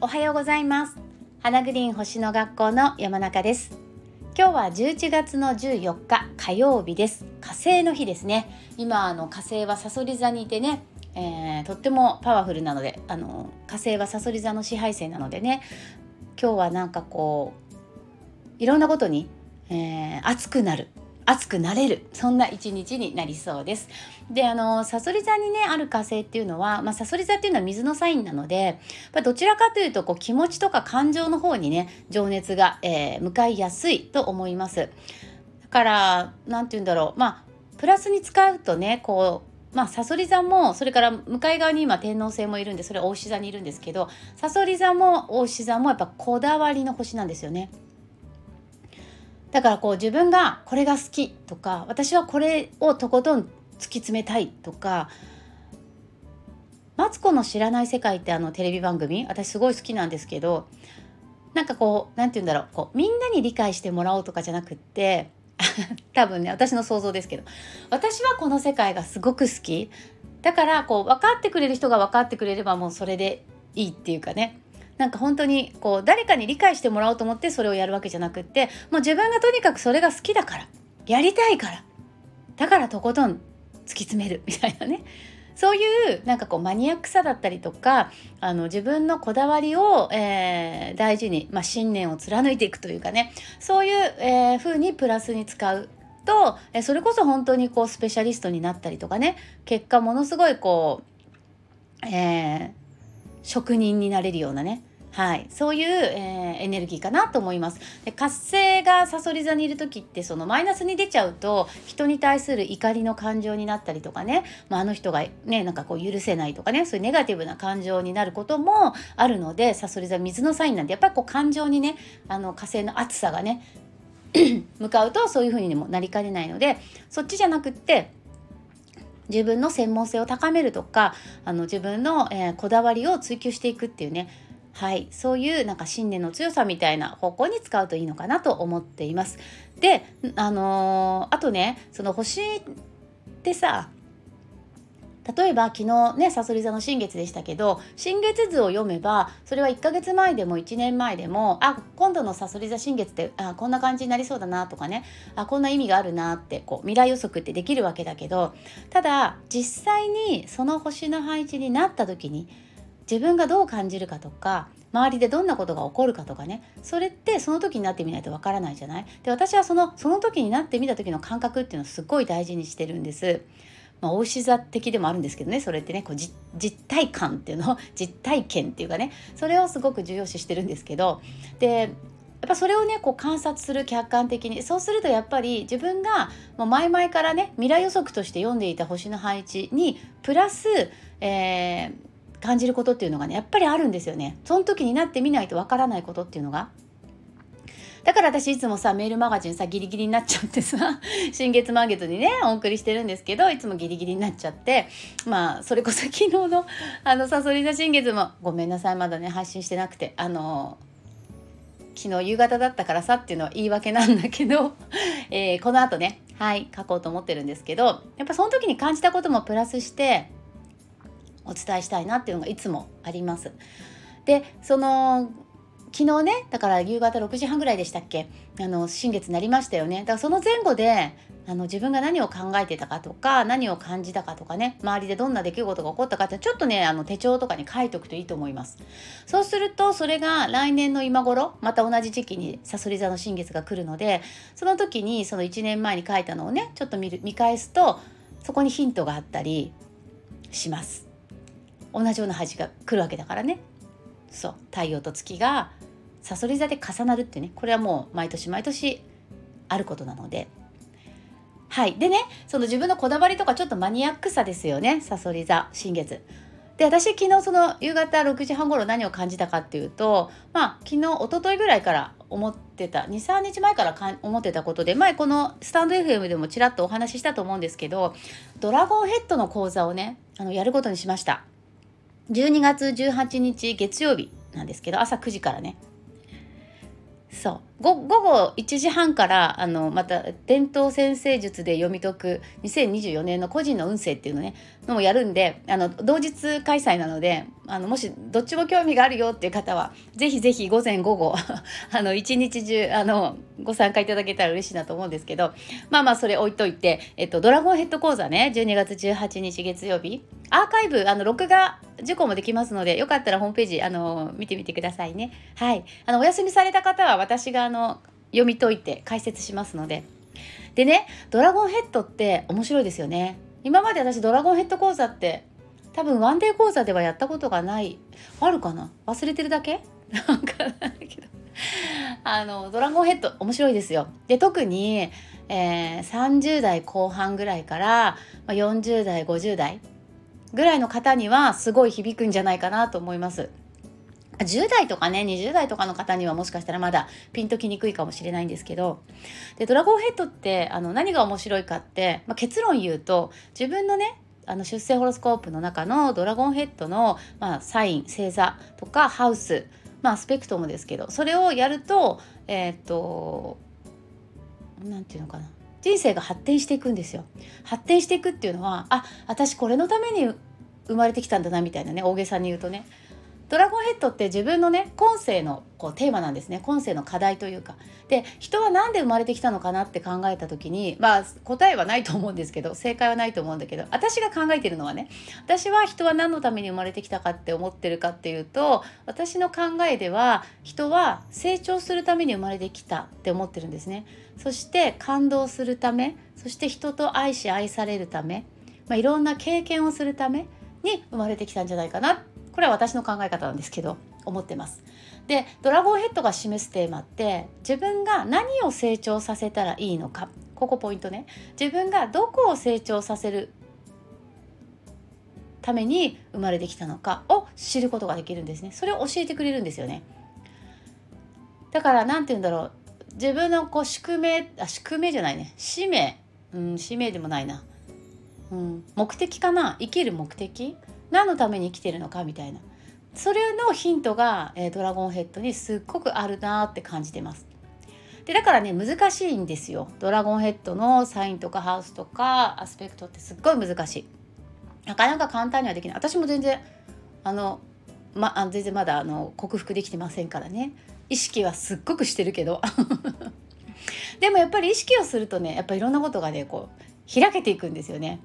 おはようございます。花グリーン星の学校の山中です。今日は11月の14日火曜日です。火星の日ですね。今あの火星はさそり座にいてねえー、とってもパワフルなのであの火星はさそり座の支配星なのでね今日はなんかこういろんなことに、えー、熱くなる。熱くなれるそんな一日になりそうです。であのさそり座にねある火星っていうのは、ま、さそり座っていうのは水のサインなのでまどちらかというとこう気持ちとか感情の方にね情熱が、えー、向かいやすいと思います。だから何て言うんだろうまあプラスに使うとねこうまあ、さそり座もそれから向かい側に今天王星もいるんでそれは大牛座にいるんですけどさそり座も大牛座もやっぱこだわりの星なんですよね。だからこう自分がこれが好きとか私はこれをとことん突き詰めたいとかマツコの知らない世界ってあのテレビ番組私すごい好きなんですけどなんかこう何て言うんだろうこうみんなに理解してもらおうとかじゃなくって 多分ね私の想像ですけど私はこの世界がすごく好き。だからこう分かってくれる人が分かってくれればもうそれでいいっていうかね。なんか本当にこう誰かに理解してもらおうと思ってそれをやるわけじゃなくってもう自分がとにかくそれが好きだからやりたいからだからとことん突き詰める みたいなね。そういうなんかこうマニアックさだったりとかあの自分のこだわりを、えー、大事に、まあ、信念を貫いていくというかね。そういう、えー、風にプラスに使うとそれこそ本当にこうスペシャリストになったりとかね。結果ものすごいこう、えー、職人になれるようなね。はい、そういう、えー、エネルギーかなと思います。で活性がさそり座にいる時ってそのマイナスに出ちゃうと人に対する怒りの感情になったりとかね、まあ、あの人がねなんかこう許せないとかね。そういうネガティブな感情になることもあるのでさそり座水のサインなんでやっぱりこう感情にねあの火星の熱さがね 向かうとそういう風にもなりかねないのでそっちじゃなくって自分の専門性を高めるとかあの自分の、えー、こだわりを追求していくっていうねはい、そういうなんか信念の強さみたいな方向に使うといいのかなと思っています。で、あのー、あとねその星ってさ例えば昨日ねさそり座の新月でしたけど新月図を読めばそれは1ヶ月前でも1年前でもあ今度のさそり座新月ってあこんな感じになりそうだなとかねあこんな意味があるなってこう未来予測ってできるわけだけどただ実際にその星の配置になった時に自分がどう感じるかとか周りでどんなことが起こるかとかねそれってその時になってみないとわからないじゃない？で私はそのその時になってみた時の感覚っていうのをすごい大事にしてるんです。まあ、大牛座的でもあるんですけどねそれってねこう実体感っていうのを 実体験っていうかねそれをすごく重要視してるんですけどでやっぱそれをねこう観察する客観的にそうするとやっぱり自分がもう前々からね未来予測として読んでいた星の配置にプラス、えー感じることっていうのがねやっぱりあるんですよね。その時になってみないとわからないことっていうのが。だから私いつもさメールマガジンさギリギリになっちゃってさ 新月満月にねお送りしてるんですけどいつもギリギリになっちゃってまあそれこそ昨日のあのさそり座新月もごめんなさいまだね配信してなくてあの昨日夕方だったからさっていうのは言い訳なんだけど、えー、この後ねはい書こうと思ってるんですけどやっぱその時に感じたこともプラスしてお伝えしたいなっていうのがいつもあります。でその昨日ねだから夕方6時半ぐらいでしたっけ？あの新月になりましたよね。だからその前後であの自分が何を考えてたかとか何を感じたかとかね周りでどんな出来事が起こったかってちょっとねあの手帳とかに書いておくといいと思います。そうするとそれが来年の今頃また同じ時期にさそり座の新月が来るのでその時にその1年前に書いたのをねちょっと見る見返すとそこにヒントがあったりします。同じような恥が来るわけだからね。そう。太陽と月がさそり座で重なるってねこれはもう毎年毎年あることなので。はい。でねその自分のこだわりとかちょっとマニアックさですよね。さそり座新月。で私昨日その夕方6時半頃何を感じたかっていうとまあ昨日一昨日ぐらいから思ってた23日前からか思ってたことで前このスタンド FM でもちらっとお話ししたと思うんですけどドラゴンヘッドの講座をねあのやることにしました。12月18日月曜日なんですけど朝9時からね。そう。午後1時半からあのまた伝統先生術で読み解く2024年の個人の運勢っていうのねのもやるんであの同日開催なのであのもしどっちも興味があるよっていう方はぜひぜひ午前午後 あの一日中あのご参加いただけたら嬉しいなと思うんですけどまあまあそれ置いといて、えっと、ドラゴンヘッド講座ね12月18日月曜日アーカイブあの録画受講もできますのでよかったらホームページあの見てみてくださいね。はいあのお休みされた方は私がの読み解いて解説しますので。でねドラゴンヘッドって面白いですよね。今まで私ドラゴンヘッド講座って多分ワンデー講座ではやったことがないあるかな？忘れてるだけ？なんかだけどあのドラゴンヘッド面白いですよ。で特に、えー、30代後半ぐらいから、ま、40代50代ぐらいの方にはすごい響くんじゃないかなと思います。10代とかね20代とかの方にはもしかしたらまだピンときにくいかもしれないんですけどでドラゴンヘッドってあの何が面白いかって、まあ、結論言うと自分のねあの出生ホロスコープの中のドラゴンヘッドの、まあ、サイン星座とかハウス、まあ、スペクトムですけどそれをやるとえー、っと何て言うのかな人生が発展していくんですよ。発展していくっていうのはあ私これのために生まれてきたんだなみたいなね大げさに言うとねドラゴンヘッドって自分のね今世のこうテーマなんですね。今世の課題というか。で人は何で生まれてきたのかなって考えた時にまあ答えはないと思うんですけど正解はないと思うんだけど私が考えてるのはね私は人は何のために生まれてきたかって思ってるかっていうと私の考えでは人は成長するために生まれてきたって思ってるんですね。そして感動するためそして人と愛し愛されるため、まあ、いろんな経験をするために生まれてきたんじゃないかなこれは私の考え方なんですけど思ってます。でドラゴンヘッドが示すテーマって自分が何を成長させたらいいのか。ここポイントね。自分がどこを成長させるために生まれてきたのかを知ることができるんですね。それを教えてくれるんですよね。だから何て言うんだろう。自分のこう宿命あ宿命じゃないね。使命。うん使命でもないな、うん、目的かな。生きる目的何のために生きてるのかみたいな。それのヒントが、えー、ドラゴンヘッドにすっごくあるなって感じてます。でだからね難しいんですよ。ドラゴンヘッドのサインとかハウスとかアスペクトってすっごい難しい。なかなか簡単にはできない。私も全然あの、ま、あ全然まだあの克服できてませんからね。意識はすっごくしてるけど。でもやっぱり意識をするとねやっぱいろんなことがねこう開けていくんですよね。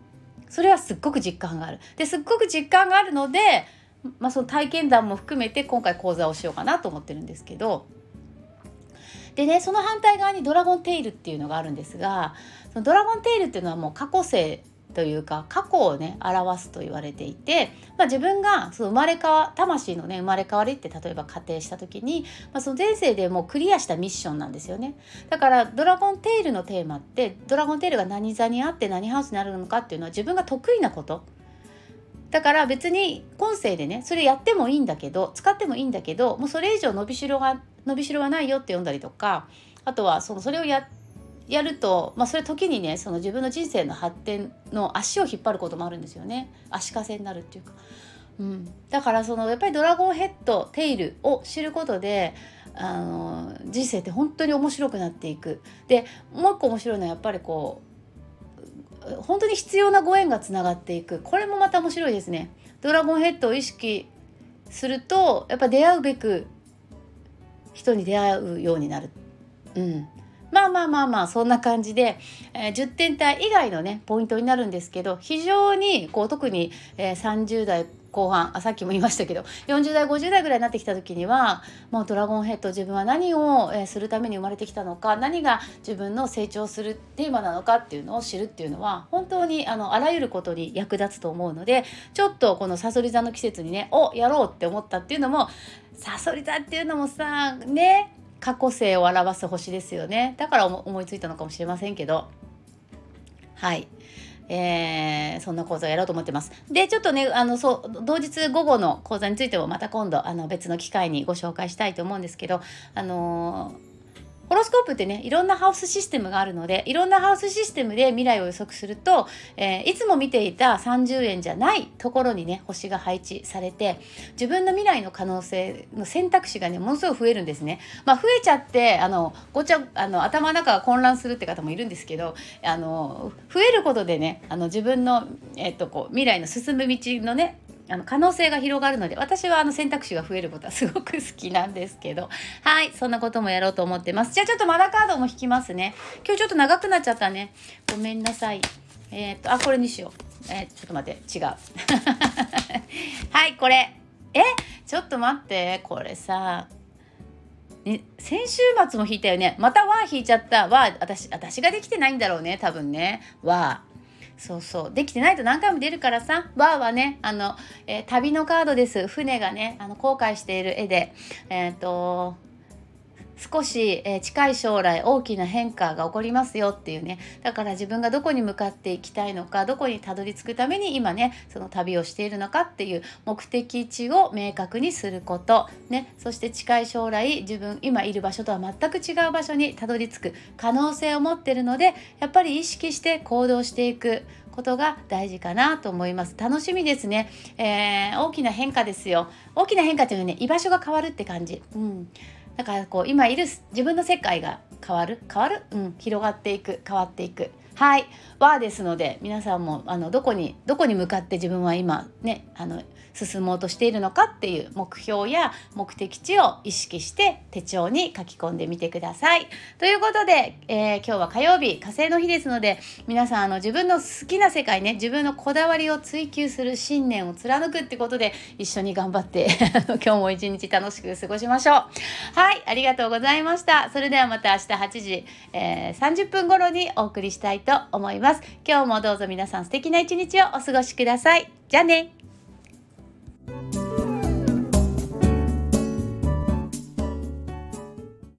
それはすっごく実感がある。ですっごく実感があるので、まあ、その体験談も含めて今回講座をしようかなと思ってるんですけどでねその反対側にドラゴンテイルっていうのがあるんですがそのドラゴンテイルっていうのはもう過去性というか過去をね表すと言われていて、まあ、自分がその生まれ変わ魂のね生まれ変わりって例えば仮定した時に、まあ、その前世でもうクリアしたミッションなんですよね。だからドラゴンテイルのテーマってドラゴンテイルが何座にあって何ハウスになるのかっていうのは自分が得意なこと。だから別に今世でねそれやってもいいんだけど使ってもいいんだけどもうそれ以上伸びしろが伸びしろがないよって読んだりとかあとはそのそれをややると、まあ、それ時にねその自分の人生の発展の足を引っ張ることもあるんですよね。足かせになるっていうか、うん、だからそのやっぱりドラゴンヘッドテイルを知ることであの人生って本当に面白くなっていく。でもう一個面白いのはやっぱりこう本当に必要なご縁がつながっていく。これもまた面白いですね。ドラゴンヘッドを意識するとやっぱ出会うべく人に出会うようになる、うん、まあまあまあまあそんな感じで、えー、10点体以外のねポイントになるんですけど非常にこう特に、えー、30代後半あさっきも言いましたけど40代50代ぐらいになってきた時にはもうドラゴンヘッド自分は何を、するために生まれてきたのか何が自分の成長するテーマなのかっていうのを知るっていうのは本当にあのあらゆることに役立つと思うのでちょっとこのさそり座の季節にねおやろうって思ったっていうのもさそり座っていうのもさね過去性を表す星ですよね。だから思いついたのかもしれませんけど。はい。えー、そんな講座をやろうと思ってます。で、ちょっとね、あの、そう、同日午後の講座についてもまた今度、あの、別の機会にご紹介したいと思うんですけど、あのホロスコープってねいろんなハウスシステムがあるのでいろんなハウスシステムで未来を予測すると、えー、いつも見ていた30円じゃないところにね星が配置されて自分の未来の可能性の選択肢がねものすごい増えるんですね。まあ、増えちゃってあのごちゃあの頭の中が混乱するって方もいるんですけどあの増えることでねあの自分の、えっと、こう未来の進む道のねあの可能性が広がるので私はあの選択肢が増えることはすごく好きなんですけど。はいそんなこともやろうと思ってます。じゃあちょっとマナカードも引きますね。今日ちょっと長くなっちゃったね。ごめんなさい。えー、っとあこれにしよう。えー、ちょっと待って違う。はいこれ。え？ちょっと待って。これさ。ね、先週末も引いたよね。またわ引いちゃった。わ私私ができてないんだろうね多分ね。わそうそう。できてないと何回も出るからさ。バーはねあの、えー、旅のカードです。船がねあの後悔している絵で。えっ、と少し、え、近い将来大きな変化が起こりますよっていうね。だから自分がどこに向かっていきたいのかどこにたどり着くために今ねその旅をしているのかっていう目的地を明確にすること、ね、そして近い将来自分今いる場所とは全く違う場所にたどり着く。可能性を持ってるのでやっぱり意識して行動していく。ことが大事かなと思います。楽しみですね、えー、大きな変化ですよ。大きな変化っていうのはね居場所が変わるって感じ、うん、だからこう今いる自分の世界が変わる？変わる、うん、広がっていく。変わっていく。はい。はですので皆さんもあのどこにどこに向かって自分は今ねあの進もうとしているのかっていう目標や目的地を意識して手帳に書き込んでみてください。ということで、えー、今日は火曜日火星の日ですので皆さんあの自分の好きな世界ね自分のこだわりを追求する信念を貫くってことで一緒に頑張って 今日も一日楽しく過ごしましょう。はいありがとうございました。それではまた明日8時、えー、30分頃にお送りしたいと思います。今日もどうぞ皆さん素敵な一日をお過ごしください。じゃあね